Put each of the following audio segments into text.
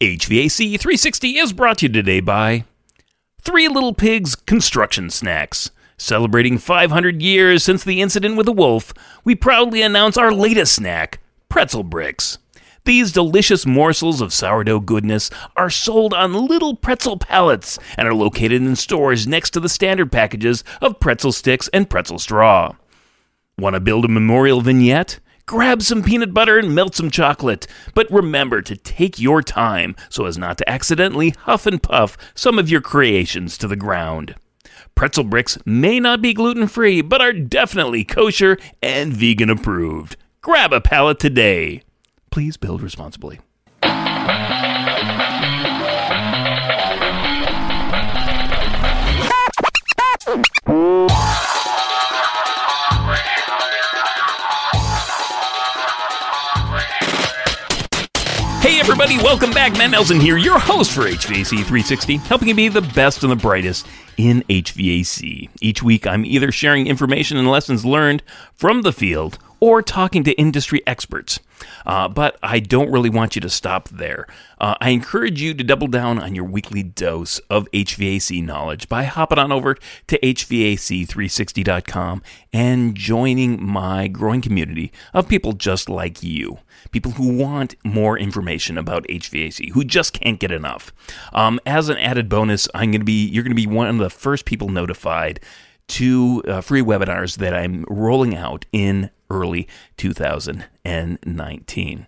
HVAC 360 is brought to you today by Three Little Pigs Construction Snacks. Celebrating 500 years since the incident with the wolf, we proudly announce our latest snack, pretzel bricks. These delicious morsels of sourdough goodness are sold on little pretzel pallets and are located in stores next to the standard packages of pretzel sticks and pretzel straw. Want to build a memorial vignette? Grab some peanut butter and melt some chocolate, but remember to take your time so as not to accidentally huff and puff some of your creations to the ground. Pretzel bricks may not be gluten free, but are definitely kosher and vegan approved. Grab a pallet today. Please build responsibly. Everybody, welcome back. Matt Nelson here, your host for HVAC 360, helping you be the best and the brightest in HVAC. Each week I'm either sharing information and lessons learned from the field or talking to industry experts. Uh, but I don't really want you to stop there. Uh, I encourage you to double down on your weekly dose of HVAC knowledge by hopping on over to HVAC360.com and joining my growing community of people just like you. People who want more information about HVAC, who just can't get enough. Um, as an added bonus, I'm going to be you're going to be one of the first people notified to uh, free webinars that I'm rolling out in early 2019.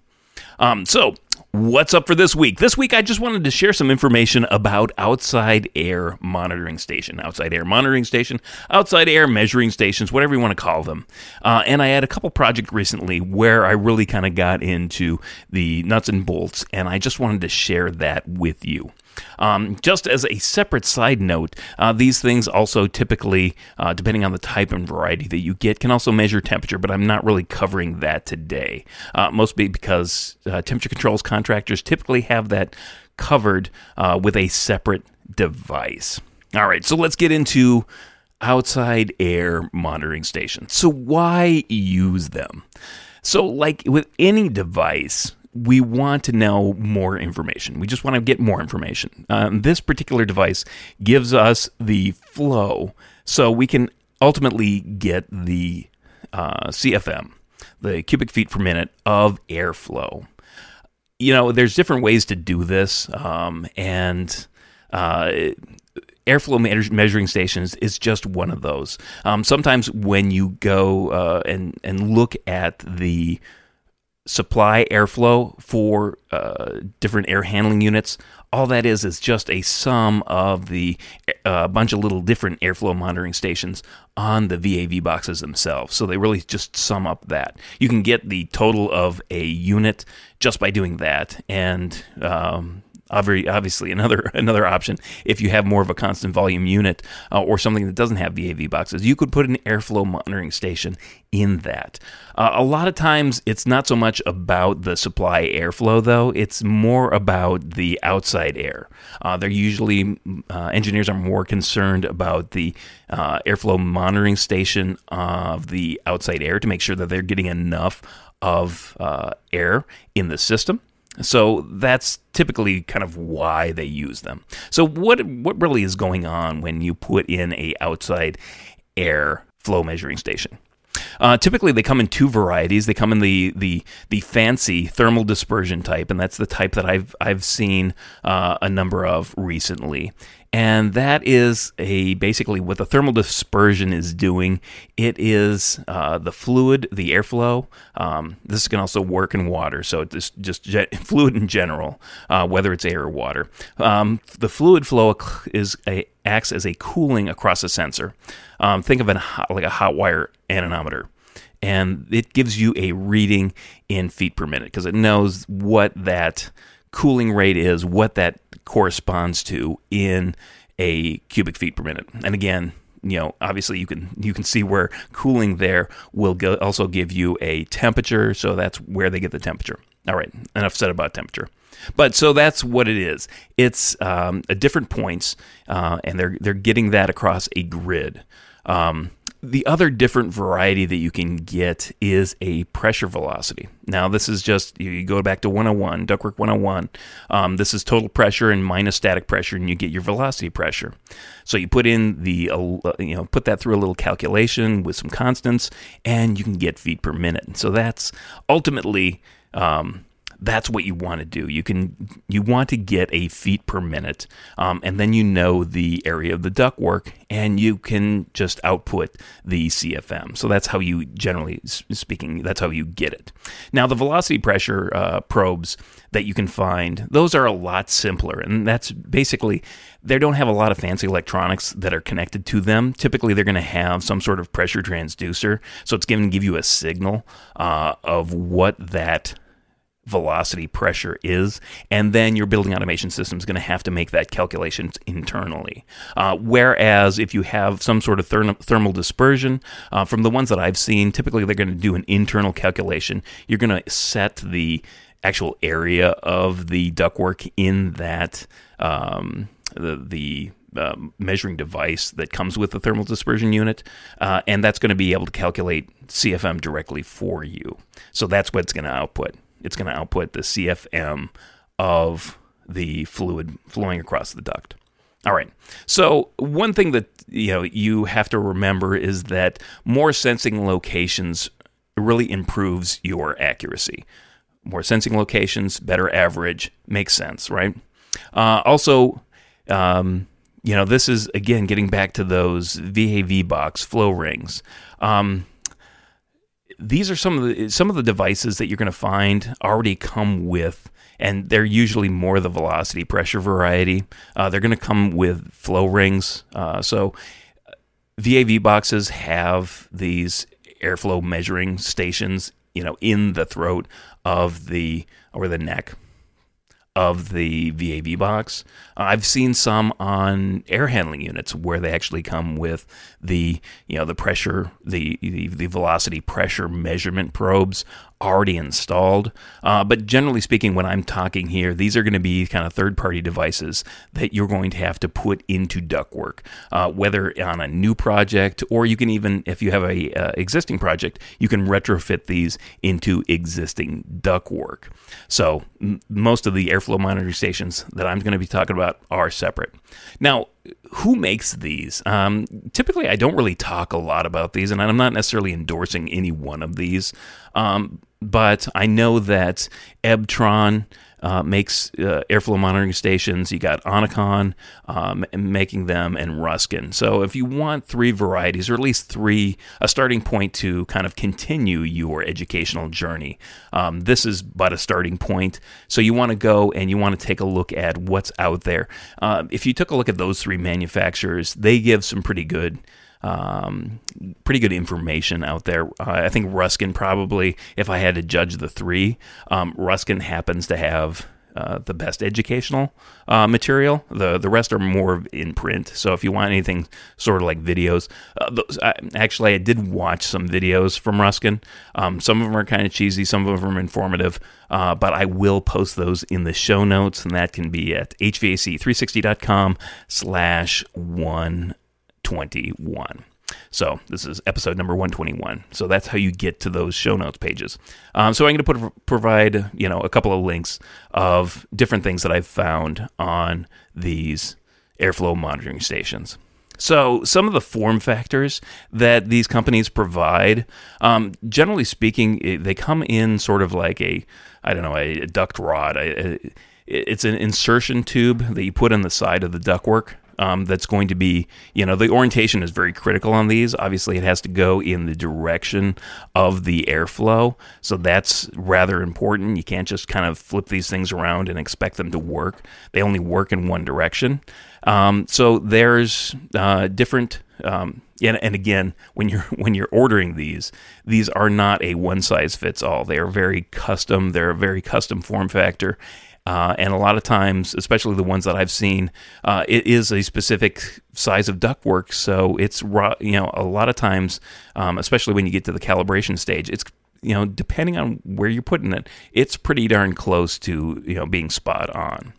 Um, so, what's up for this week? This week, I just wanted to share some information about Outside Air Monitoring Station, Outside Air Monitoring Station, Outside Air Measuring Stations, whatever you want to call them. Uh, and I had a couple projects recently where I really kind of got into the nuts and bolts, and I just wanted to share that with you. Um, just as a separate side note, uh, these things also typically, uh, depending on the type and variety that you get, can also measure temperature, but I'm not really covering that today. Uh, mostly because uh, temperature controls contractors typically have that covered uh, with a separate device. All right, so let's get into outside air monitoring stations. So, why use them? So, like with any device, we want to know more information. We just want to get more information. Um, this particular device gives us the flow, so we can ultimately get the uh, CFM, the cubic feet per minute of airflow. You know, there's different ways to do this, um, and uh, airflow measuring stations is just one of those. Um, sometimes when you go uh, and and look at the supply airflow for uh, different air handling units. All that is is just a sum of the uh, bunch of little different airflow monitoring stations on the VAV boxes themselves. So they really just sum up that. You can get the total of a unit just by doing that, and um, obviously another another option if you have more of a constant volume unit uh, or something that doesn't have VAV boxes. You could put an airflow monitoring station in that. Uh, a lot of times it's not so much about the supply airflow though. It's more about the outside air. Uh, they're usually uh, engineers are more concerned about the uh, airflow monitoring station of the outside air to make sure that they're getting enough of uh, air in the system so that's typically kind of why they use them. So what what really is going on when you put in a outside air flow measuring station? Uh, typically, they come in two varieties. They come in the the the fancy thermal dispersion type, and that's the type that I've I've seen uh, a number of recently and that is a basically what the thermal dispersion is doing. It is uh, the fluid, the airflow. Um, this can also work in water, so it's just fluid in general, uh, whether it's air or water. Um, the fluid flow is a, acts as a cooling across a sensor. Um, think of it like a hot wire anemometer and it gives you a reading in feet per minute because it knows what that cooling rate is, what that corresponds to in a cubic feet per minute. And again, you know, obviously you can you can see where cooling there will go, also give you a temperature, so that's where they get the temperature. All right, enough said about temperature. But so that's what it is. It's um, different points, uh, and they're they're getting that across a grid. Um, the other different variety that you can get is a pressure velocity. Now, this is just, you go back to 101, Ductwork 101. Um, this is total pressure and minus static pressure, and you get your velocity pressure. So you put in the, uh, you know, put that through a little calculation with some constants, and you can get feet per minute. So that's ultimately um, that's what you want to do. You can you want to get a feet per minute, um, and then you know the area of the ductwork, and you can just output the CFM. So that's how you generally speaking, that's how you get it. Now the velocity pressure uh, probes that you can find, those are a lot simpler, and that's basically they don't have a lot of fancy electronics that are connected to them. Typically, they're going to have some sort of pressure transducer, so it's going to give you a signal uh, of what that velocity pressure is, and then your building automation system is going to have to make that calculation internally. Uh, whereas if you have some sort of therm- thermal dispersion, uh, from the ones that I've seen, typically they're going to do an internal calculation. You're going to set the actual area of the ductwork in that um, the the uh, measuring device that comes with the thermal dispersion unit, uh, and that's going to be able to calculate CFM directly for you. So that's what's going to output it's going to output the CFM of the fluid flowing across the duct. All right. So one thing that you know you have to remember is that more sensing locations really improves your accuracy. More sensing locations, better average, makes sense, right? Uh, also, um, you know, this is again getting back to those VAV box flow rings. Um, these are some of the some of the devices that you're going to find already come with and they're usually more the velocity pressure variety. Uh, they're going to come with flow rings. Uh, so VAV boxes have these airflow measuring stations, you know, in the throat of the or the neck of the VAV box. Uh, I've seen some on air handling units where they actually come with the you know the pressure, the the, the velocity pressure measurement probes already installed. Uh, but generally speaking, when I'm talking here, these are going to be kind of third party devices that you're going to have to put into ductwork, uh, whether on a new project or you can even, if you have a uh, existing project, you can retrofit these into existing ductwork. So m- most of the airflow monitoring stations that I'm going to be talking about are separate. Now, who makes these? Um, typically, I don't really talk a lot about these, and I'm not necessarily endorsing any one of these. Um, but I know that Ebtron uh, makes uh, airflow monitoring stations. You got Onicon um, making them, and Ruskin. So if you want three varieties, or at least three, a starting point to kind of continue your educational journey, um, this is but a starting point. So you want to go and you want to take a look at what's out there. Uh, if you took a look at those three manufacturers, they give some pretty good um, pretty good information out there. Uh, I think Ruskin probably, if I had to judge the three, um, Ruskin happens to have uh, the best educational uh, material. The the rest are more in print. So if you want anything sort of like videos, uh, those, I, actually I did watch some videos from Ruskin. Um, some of them are kind of cheesy, some of them are informative. Uh, but I will post those in the show notes, and that can be at hvac360.com slash one 121. So this is episode number 121. So that's how you get to those show notes pages. Um, so I'm going to put provide you know a couple of links of different things that I've found on these airflow monitoring stations. So some of the form factors that these companies provide, um, generally speaking, they come in sort of like a I don't know a, duct rod. A, a, it's an insertion tube that you put on the side of the ductwork um, that's going to be, you know, the orientation is very critical on these. Obviously, it has to go in the direction of the airflow. So that's rather important. You can't just kind of flip these things around and expect them to work, they only work in one direction. Um, so there's uh, different. Um, and, and, again, when you're when you're ordering these, these are not a one size fits all. They are very custom. They're a very custom form factor, uh, and a lot of times, especially the ones that I've seen, uh, it is a specific size of ductwork. So it's you know a lot of times, um, especially when you get to the calibration stage, it's you know depending on where you're putting it, it's pretty darn close to you know being spot on.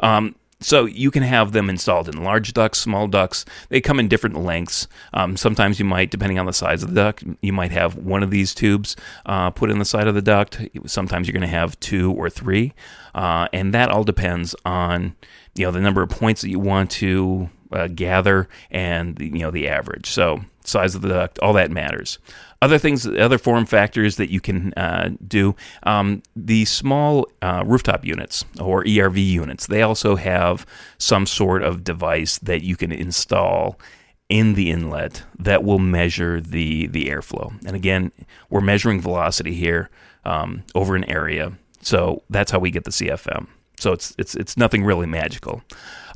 Um, So you can have them installed in large ducts, small ducts. They come in different lengths. Um, sometimes you might, depending on the size of the duct, you might have one of these tubes uh, put in the side of the duct. Sometimes you're going to have two or three, uh, and that all depends on you know the number of points that you want to uh, gather and you know the average. So size of the duct, all that matters. Other things, other form factors that you can uh, do, um, the small uh, rooftop units or ERV units, they also have some sort of device that you can install in the inlet that will measure the, the airflow. And again, we're measuring velocity here um, over an area. So that's how we get the CFM. So it's it's it's nothing really magical.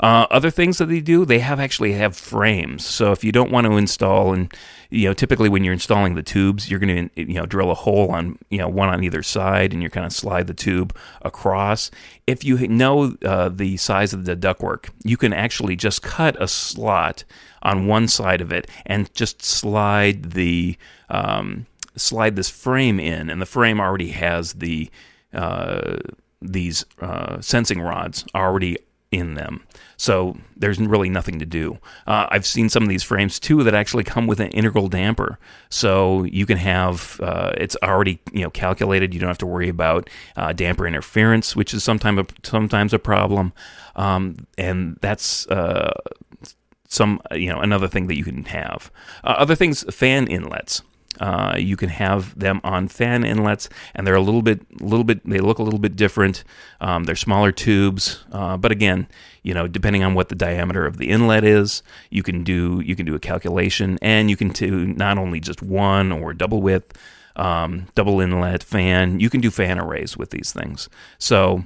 Uh, other things that they do, they have actually have frames. So if you don't want to install, and you know, typically when you're installing the tubes, you're going to you know drill a hole on you know one on either side, and you're kind of slide the tube across. If you know uh, the size of the ductwork, you can actually just cut a slot on one side of it and just slide the um, slide this frame in, and the frame already has the uh, these uh, sensing rods already in them. So there's really nothing to do. Uh, I've seen some of these frames too that actually come with an integral damper, so you can have uh, it's already you know calculated. You don't have to worry about uh, damper interference, which is sometimes a, sometimes a problem, um, and that's uh, some you know another thing that you can have. Uh, other things, fan inlets. Uh, you can have them on fan inlets, and they're a little bit, little bit. They look a little bit different. Um, they're smaller tubes, uh, but again, you know, depending on what the diameter of the inlet is, you can do you can do a calculation, and you can do not only just one or double width, um, double inlet fan. You can do fan arrays with these things. So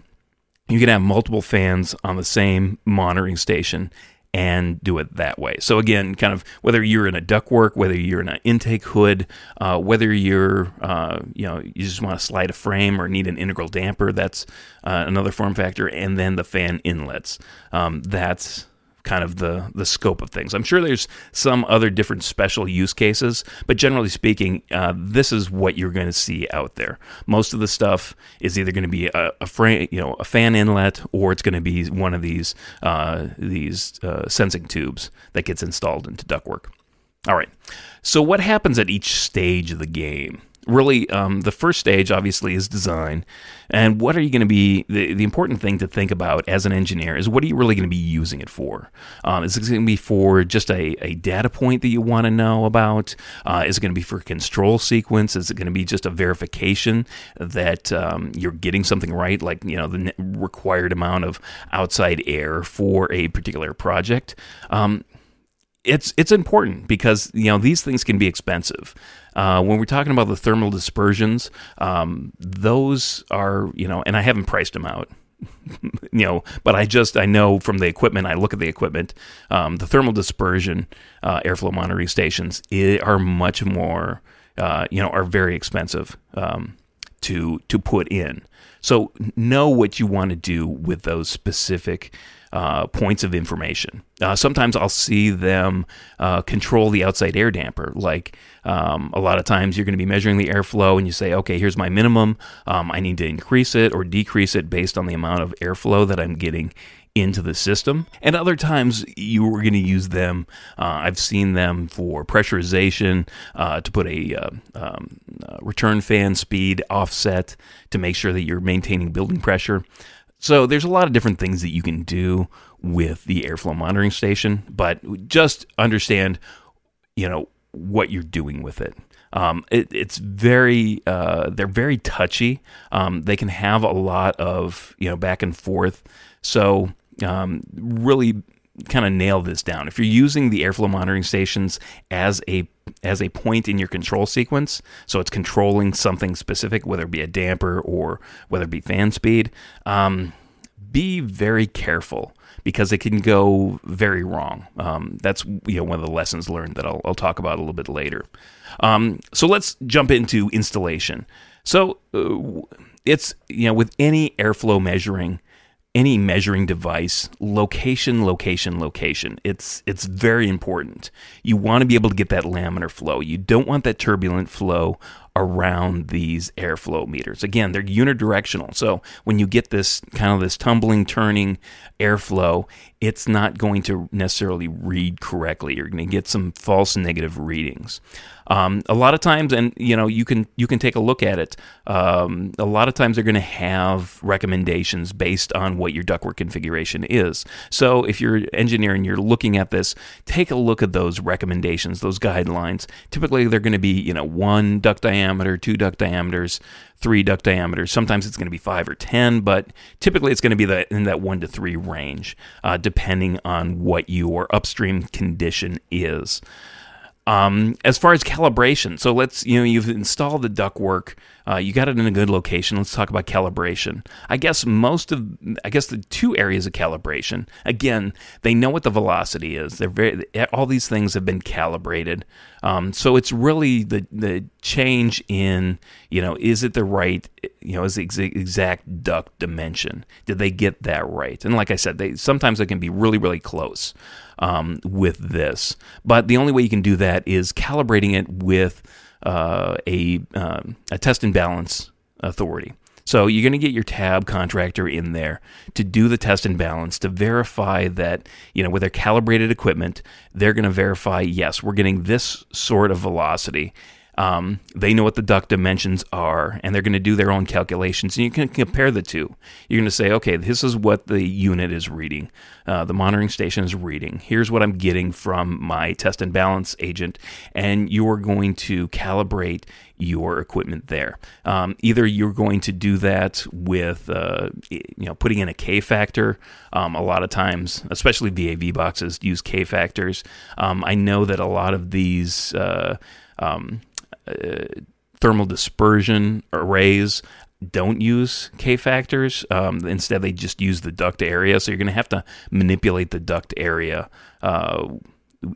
you can have multiple fans on the same monitoring station and do it that way. So again, kind of whether you're in a ductwork, whether you're in an intake hood, uh, whether you're uh, you know you just want to slide a frame or need an integral damper, that's uh, another form factor, and then the fan inlets. Um, that's kind of the the scope of things. I'm sure there's some other different special use cases, but generally speaking, uh, this is what you're going to see out there. Most of the stuff is either going to be a, a frame, you know, a fan inlet, or it's going to be one of these uh, these uh, sensing tubes that gets installed into ductwork. All right. So what happens at each stage of the game? Really um, the first stage obviously is design. And what are you going to be the, the important thing to think about as an engineer is what are you really going to be using it for? Um, is it going to be for just a, a data point that you want to know about? Uh, is it going to be for control sequence? Is it going to be just a verification that um, you're getting something right like you know the required amount of outside air for a particular project? Um, it's it's important because you know these things can be expensive. Uh, when we're talking about the thermal dispersions, um, those are you know, and I haven't priced them out. you know, but I just I know from the equipment. I look at the equipment. Um, the thermal dispersion uh, airflow monitoring stations are much more, uh, you know, are very expensive um, to to put in. So know what you want to do with those specific uh, points of information. Uh, sometimes I'll see them uh, control the outside air damper. Like um, a lot of times you're going to be measuring the airflow and you say, okay, here's my minimum. Um, I need to increase it or decrease it based on the amount of airflow that I'm getting into the system. And other times you were going to use them. Uh, I've seen them for pressurization uh, to put a uh, um, uh, return fan speed offset to make sure that you're maintaining building pressure. So there's a lot of different things that you can do with the airflow monitoring station, but just understand, you know, what you're doing with it. Um, it it's very, uh, they're very touchy. Um, they can have a lot of, you know, back and forth. So um, really kind of nail this down. If you're using the airflow monitoring stations as a as a point in your control sequence, so it's controlling something specific, whether it be a damper or whether it be fan speed, um, be very careful because it can go very wrong. Um, that's you know one of the lessons learned that I'll, I'll talk about a little bit later. Um, so let's jump into installation. So uh, it's you know with any airflow measuring any measuring device location location location it's it's very important you want to be able to get that laminar flow you don't want that turbulent flow around these airflow meters. Again, they're unidirectional. So when you get this kind of this tumbling, turning airflow, it's not going to necessarily read correctly. You're going to get some false negative readings. Um, a lot of times, and you know, you can you can take a look at it. Um, a lot of times, they're going to have recommendations based on what your ductwork configuration is. So, if you're an engineer and you're looking at this, take a look at those recommendations, those guidelines. Typically, they're going to be you know one duct diameter, two duct diameters, three duct diameters. Sometimes it's going to be five or ten, but typically it's going to be the, in that one to three range, uh, depending on what your upstream condition is. Um, as far as calibration, so let's you know you've installed the ductwork, uh, you got it in a good location. Let's talk about calibration. I guess most of I guess the two areas of calibration. Again, they know what the velocity is. They're very all these things have been calibrated. Um, so it's really the the change in you know is it the right you know is the exact duct dimension? Did they get that right? And like I said, they sometimes they can be really really close um, with this. But the only way you can do that is calibrating it with uh, a, um, a test and balance authority. So you're going to get your tab contractor in there to do the test and balance to verify that, you know, with their calibrated equipment, they're going to verify, yes, we're getting this sort of velocity um, they know what the duct dimensions are, and they're going to do their own calculations. And you can compare the two. You're going to say, okay, this is what the unit is reading, uh, the monitoring station is reading. Here's what I'm getting from my test and balance agent, and you're going to calibrate your equipment there. Um, either you're going to do that with, uh, you know, putting in a K factor. Um, a lot of times, especially VAV boxes, use K factors. Um, I know that a lot of these. Uh, um, thermal dispersion arrays don't use K factors. Um, instead, they just use the duct area. So you're going to have to manipulate the duct area uh,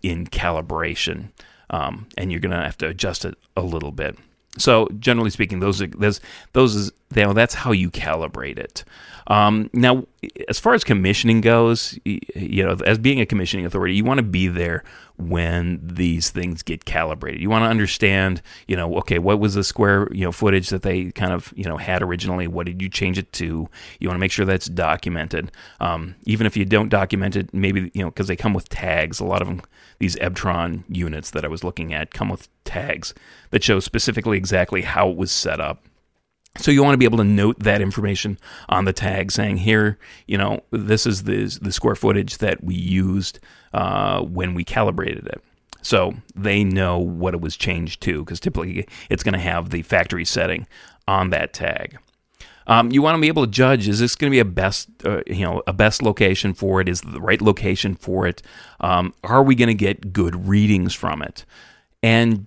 in calibration, um, and you're going to have to adjust it a little bit. So generally speaking, those are those those is know, that's how you calibrate it. Um, now, as far as commissioning goes, you know, as being a commissioning authority, you want to be there when these things get calibrated. You want to understand, you know, okay, what was the square, you know, footage that they kind of, you know, had originally? What did you change it to? You want to make sure that's documented. Um, even if you don't document it, maybe, you know, because they come with tags. A lot of them, these Ebtron units that I was looking at, come with tags that show specifically exactly how it was set up so you want to be able to note that information on the tag, saying here, you know, this is the the square footage that we used uh, when we calibrated it. So they know what it was changed to, because typically it's going to have the factory setting on that tag. Um, you want to be able to judge: is this going to be a best, uh, you know, a best location for it? Is the right location for it? Um, are we going to get good readings from it? And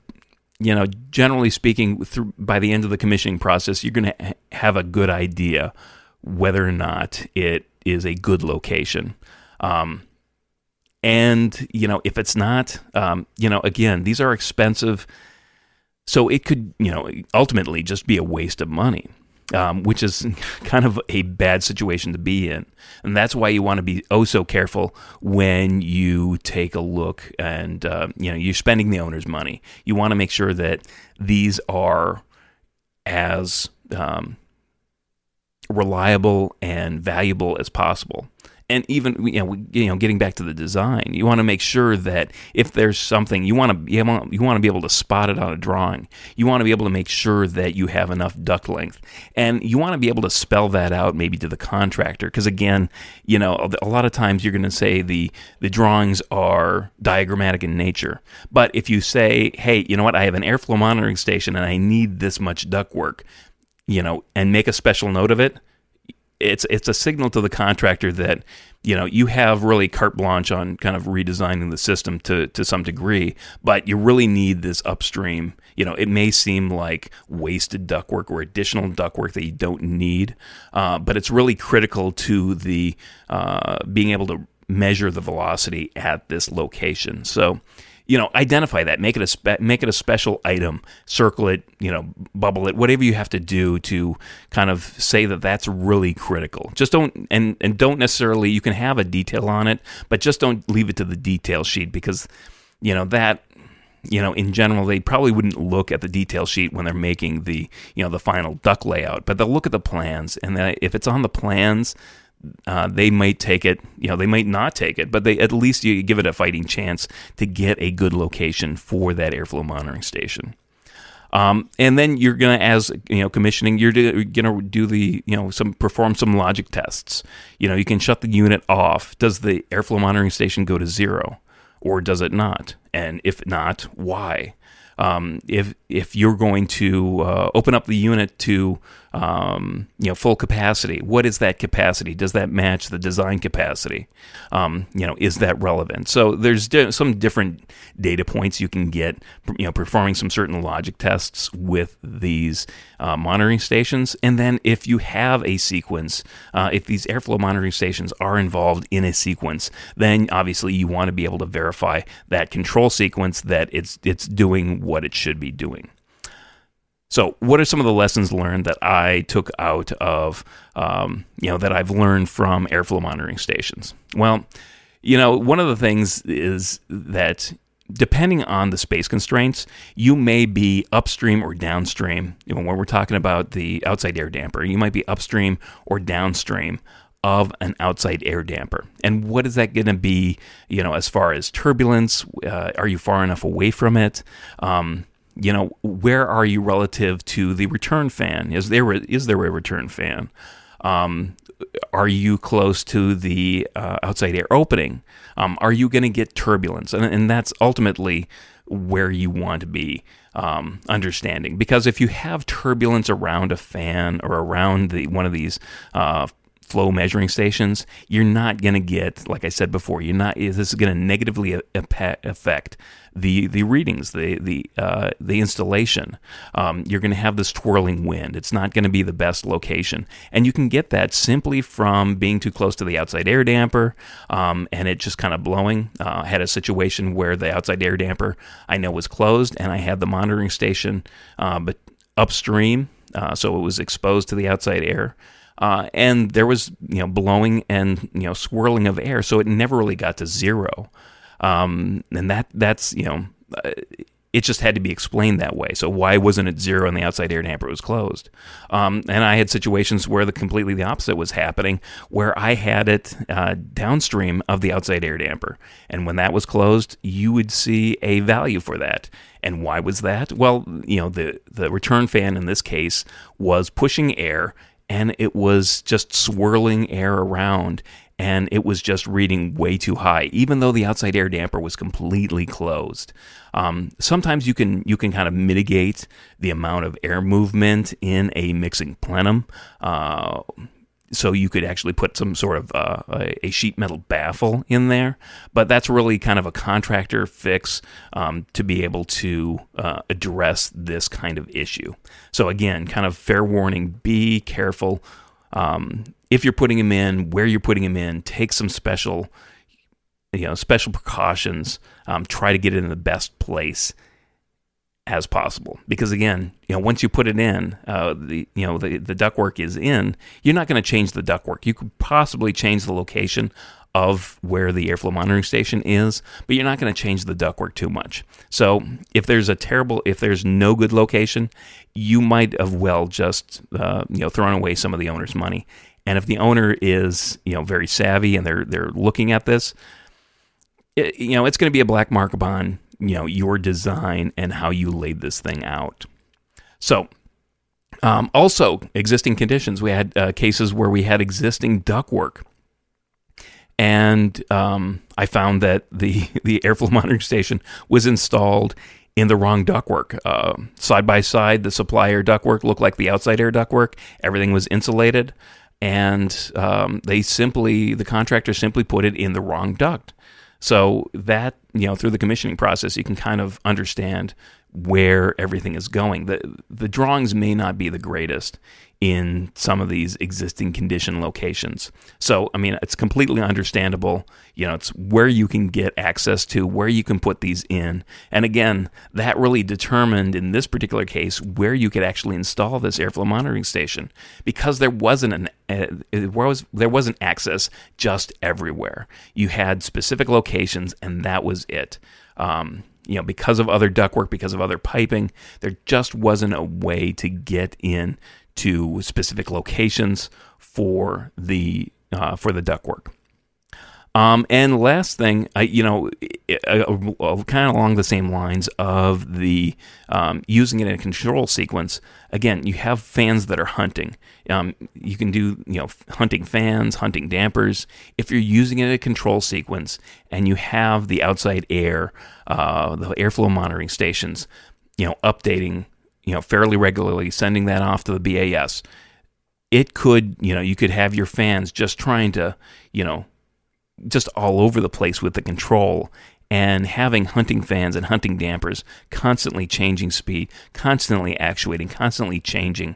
you know, generally speaking, through, by the end of the commissioning process, you're going to ha- have a good idea whether or not it is a good location. Um, and, you know, if it's not, um, you know, again, these are expensive. So it could, you know, ultimately just be a waste of money um, which is kind of a bad situation to be in. And that's why you want to be oh so careful when you take a look and, uh, you know, you're spending the owner's money. You want to make sure that these are as um, reliable and valuable as possible and even you know you know getting back to the design you want to make sure that if there's something you want to you want, you want to be able to spot it on a drawing. You want to be able to make sure that you have enough duct length. And you want to be able to spell that out maybe to the contractor because again you know a lot of times you're going to say the the drawings are diagrammatic in nature. But if you say hey you know what? I have an airflow monitoring station and I need this much duct work you know and make a special note of it it's it's a signal to the contractor that you know you have really carte blanche on kind of redesigning the system to to some degree, but you really need this upstream. You know, it may seem like wasted ductwork or additional ductwork that you don't need, uh, but it's really critical to the uh, being able to measure the velocity at this location. So you know, identify that, make it a spe- make it a special item, circle it, you know, bubble it, whatever you have to do to kind of say that that's really critical. Just don't and and don't necessarily you can have a detail on it, but just don't leave it to the detail sheet because you know that you know, in general, they probably wouldn't look at the detail sheet when they're making the, you know, the final duct layout, but they'll look at the plans, and if it's on the plans, uh, they might take it, you know, they might not take it, but they at least you give it a fighting chance to get a good location for that airflow monitoring station. Um, and then you're gonna, as you know, commissioning, you're gonna do the, you know, some perform some logic tests. You know, you can shut the unit off. Does the airflow monitoring station go to zero, or does it not? And if not, why? Um, if if you're going to uh, open up the unit to um, you know full capacity, what is that capacity? Does that match the design capacity? Um, you know, is that relevant? So there's di- some different data points you can get. You know, performing some certain logic tests with these uh, monitoring stations, and then if you have a sequence, uh, if these airflow monitoring stations are involved in a sequence, then obviously you want to be able to verify that control sequence that it's it's doing what it should be doing. So, what are some of the lessons learned that I took out of, um, you know, that I've learned from airflow monitoring stations? Well, you know, one of the things is that depending on the space constraints, you may be upstream or downstream. You know, when we're talking about the outside air damper, you might be upstream or downstream of an outside air damper. And what is that going to be, you know, as far as turbulence? Uh, are you far enough away from it? Um, you know, where are you relative to the return fan? Is there is there a return fan? Um, are you close to the uh, outside air opening? Um, are you going to get turbulence? And, and, that's ultimately where you want to be um, understanding. Because if you have turbulence around a fan or around the one of these uh, flow measuring stations, you're not going to get, like I said before, you're not. This is going to negatively affect the the readings, the the uh, the installation. Um, you're going to have this twirling wind. It's not going to be the best location, and you can get that simply from being too close to the outside air damper, um, and it just kind of blowing. Uh, I had a situation where the outside air damper I know was closed, and I had the monitoring station, uh, but upstream, uh, so it was exposed to the outside air. Uh, and there was you know blowing and you know swirling of air, so it never really got to zero. Um, and that that's you know uh, it just had to be explained that way. So why wasn't it zero and the outside air damper was closed? Um, and I had situations where the completely the opposite was happening, where I had it uh, downstream of the outside air damper, and when that was closed, you would see a value for that. And why was that? Well, you know the the return fan in this case was pushing air and it was just swirling air around and it was just reading way too high, even though the outside air damper was completely closed. Um, sometimes you can you can kind of mitigate the amount of air movement in a mixing plenum. Uh, so you could actually put some sort of uh, a sheet metal baffle in there, but that's really kind of a contractor fix um, to be able to uh, address this kind of issue. So again, kind of fair warning: be careful um, if you're putting them in, where you're putting them in. Take some special, you know, special precautions. Um, try to get it in the best place as possible. Because again, you know, once you put it in, uh, the you know the the ductwork is in. You're not going to change the ductwork. You could possibly change the location of where the airflow monitoring station is, but you're not going to change the ductwork too much. So if there's a terrible, if there's no good location, you might have well just uh, you know thrown away some of the owner's money. And if the owner is you know very savvy and they're they're looking at this, it, you know it's going to be a black mark upon you know your design and how you laid this thing out. So, um, also existing conditions. We had uh, cases where we had existing ductwork, and um, I found that the the airflow monitoring station was installed in the wrong ductwork. Uh, side by side, the supply air ductwork looked like the outside air ductwork. Everything was insulated, and um, they simply the contractor simply put it in the wrong duct. So that, you know, through the commissioning process, you can kind of understand where everything is going. The the drawings may not be the greatest in some of these existing condition locations. So, I mean, it's completely understandable. You know, it's where you can get access to, where you can put these in. And again, that really determined in this particular case where you could actually install this airflow monitoring station because there wasn't an uh, was there wasn't access just everywhere. You had specific locations and that was it. Um, you know, because of other ductwork, because of other piping, there just wasn't a way to get in to specific locations for the uh, for the ductwork. Um, and last thing, I, you know, uh, uh, kind of along the same lines of the um, using it in a control sequence. Again, you have fans that are hunting. Um, you can do, you know, hunting fans, hunting dampers. If you're using it in a control sequence and you have the outside air, uh, the airflow monitoring stations, you know, updating, you know, fairly regularly, sending that off to the BAS. It could, you know, you could have your fans just trying to, you know, just all over the place with the control and having hunting fans and hunting dampers constantly changing speed, constantly actuating, constantly changing.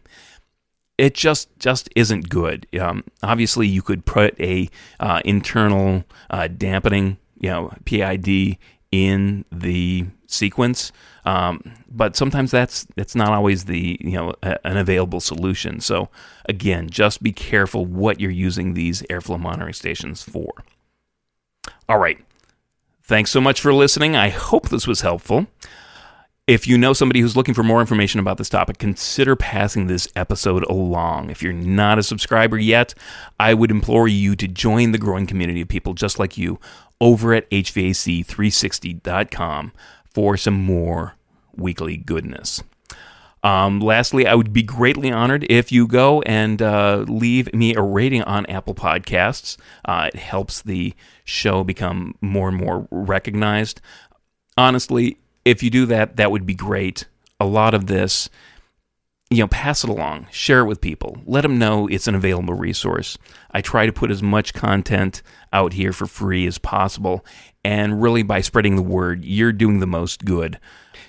It just just isn't good. Um, obviously, you could put a uh, internal uh, dampening, you know, PID in the sequence, um, but sometimes that's that's not always the you know a, an available solution. So again, just be careful what you're using these airflow monitoring stations for. All right. Thanks so much for listening. I hope this was helpful. If you know somebody who's looking for more information about this topic, consider passing this episode along. If you're not a subscriber yet, I would implore you to join the growing community of people just like you over at HVAC360.com for some more weekly goodness. Um, lastly, I would be greatly honored if you go and uh, leave me a rating on Apple Podcasts. Uh, it helps the show become more and more recognized. Honestly, if you do that, that would be great. A lot of this, you know, pass it along, share it with people, let them know it's an available resource. I try to put as much content out here for free as possible, and really by spreading the word, you're doing the most good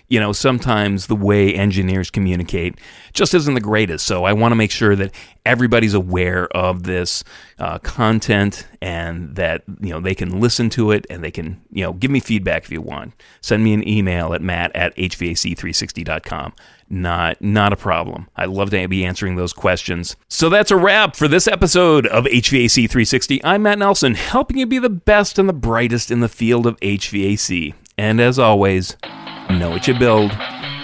you know, sometimes the way engineers communicate just isn't the greatest. So I want to make sure that everybody's aware of this uh, content and that, you know, they can listen to it and they can, you know, give me feedback if you want. Send me an email at matt at hvac360.com. Not, not a problem. I love to be answering those questions. So that's a wrap for this episode of HVAC 360. I'm Matt Nelson, helping you be the best and the brightest in the field of HVAC. And as always, know what you build,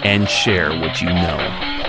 and share what you know.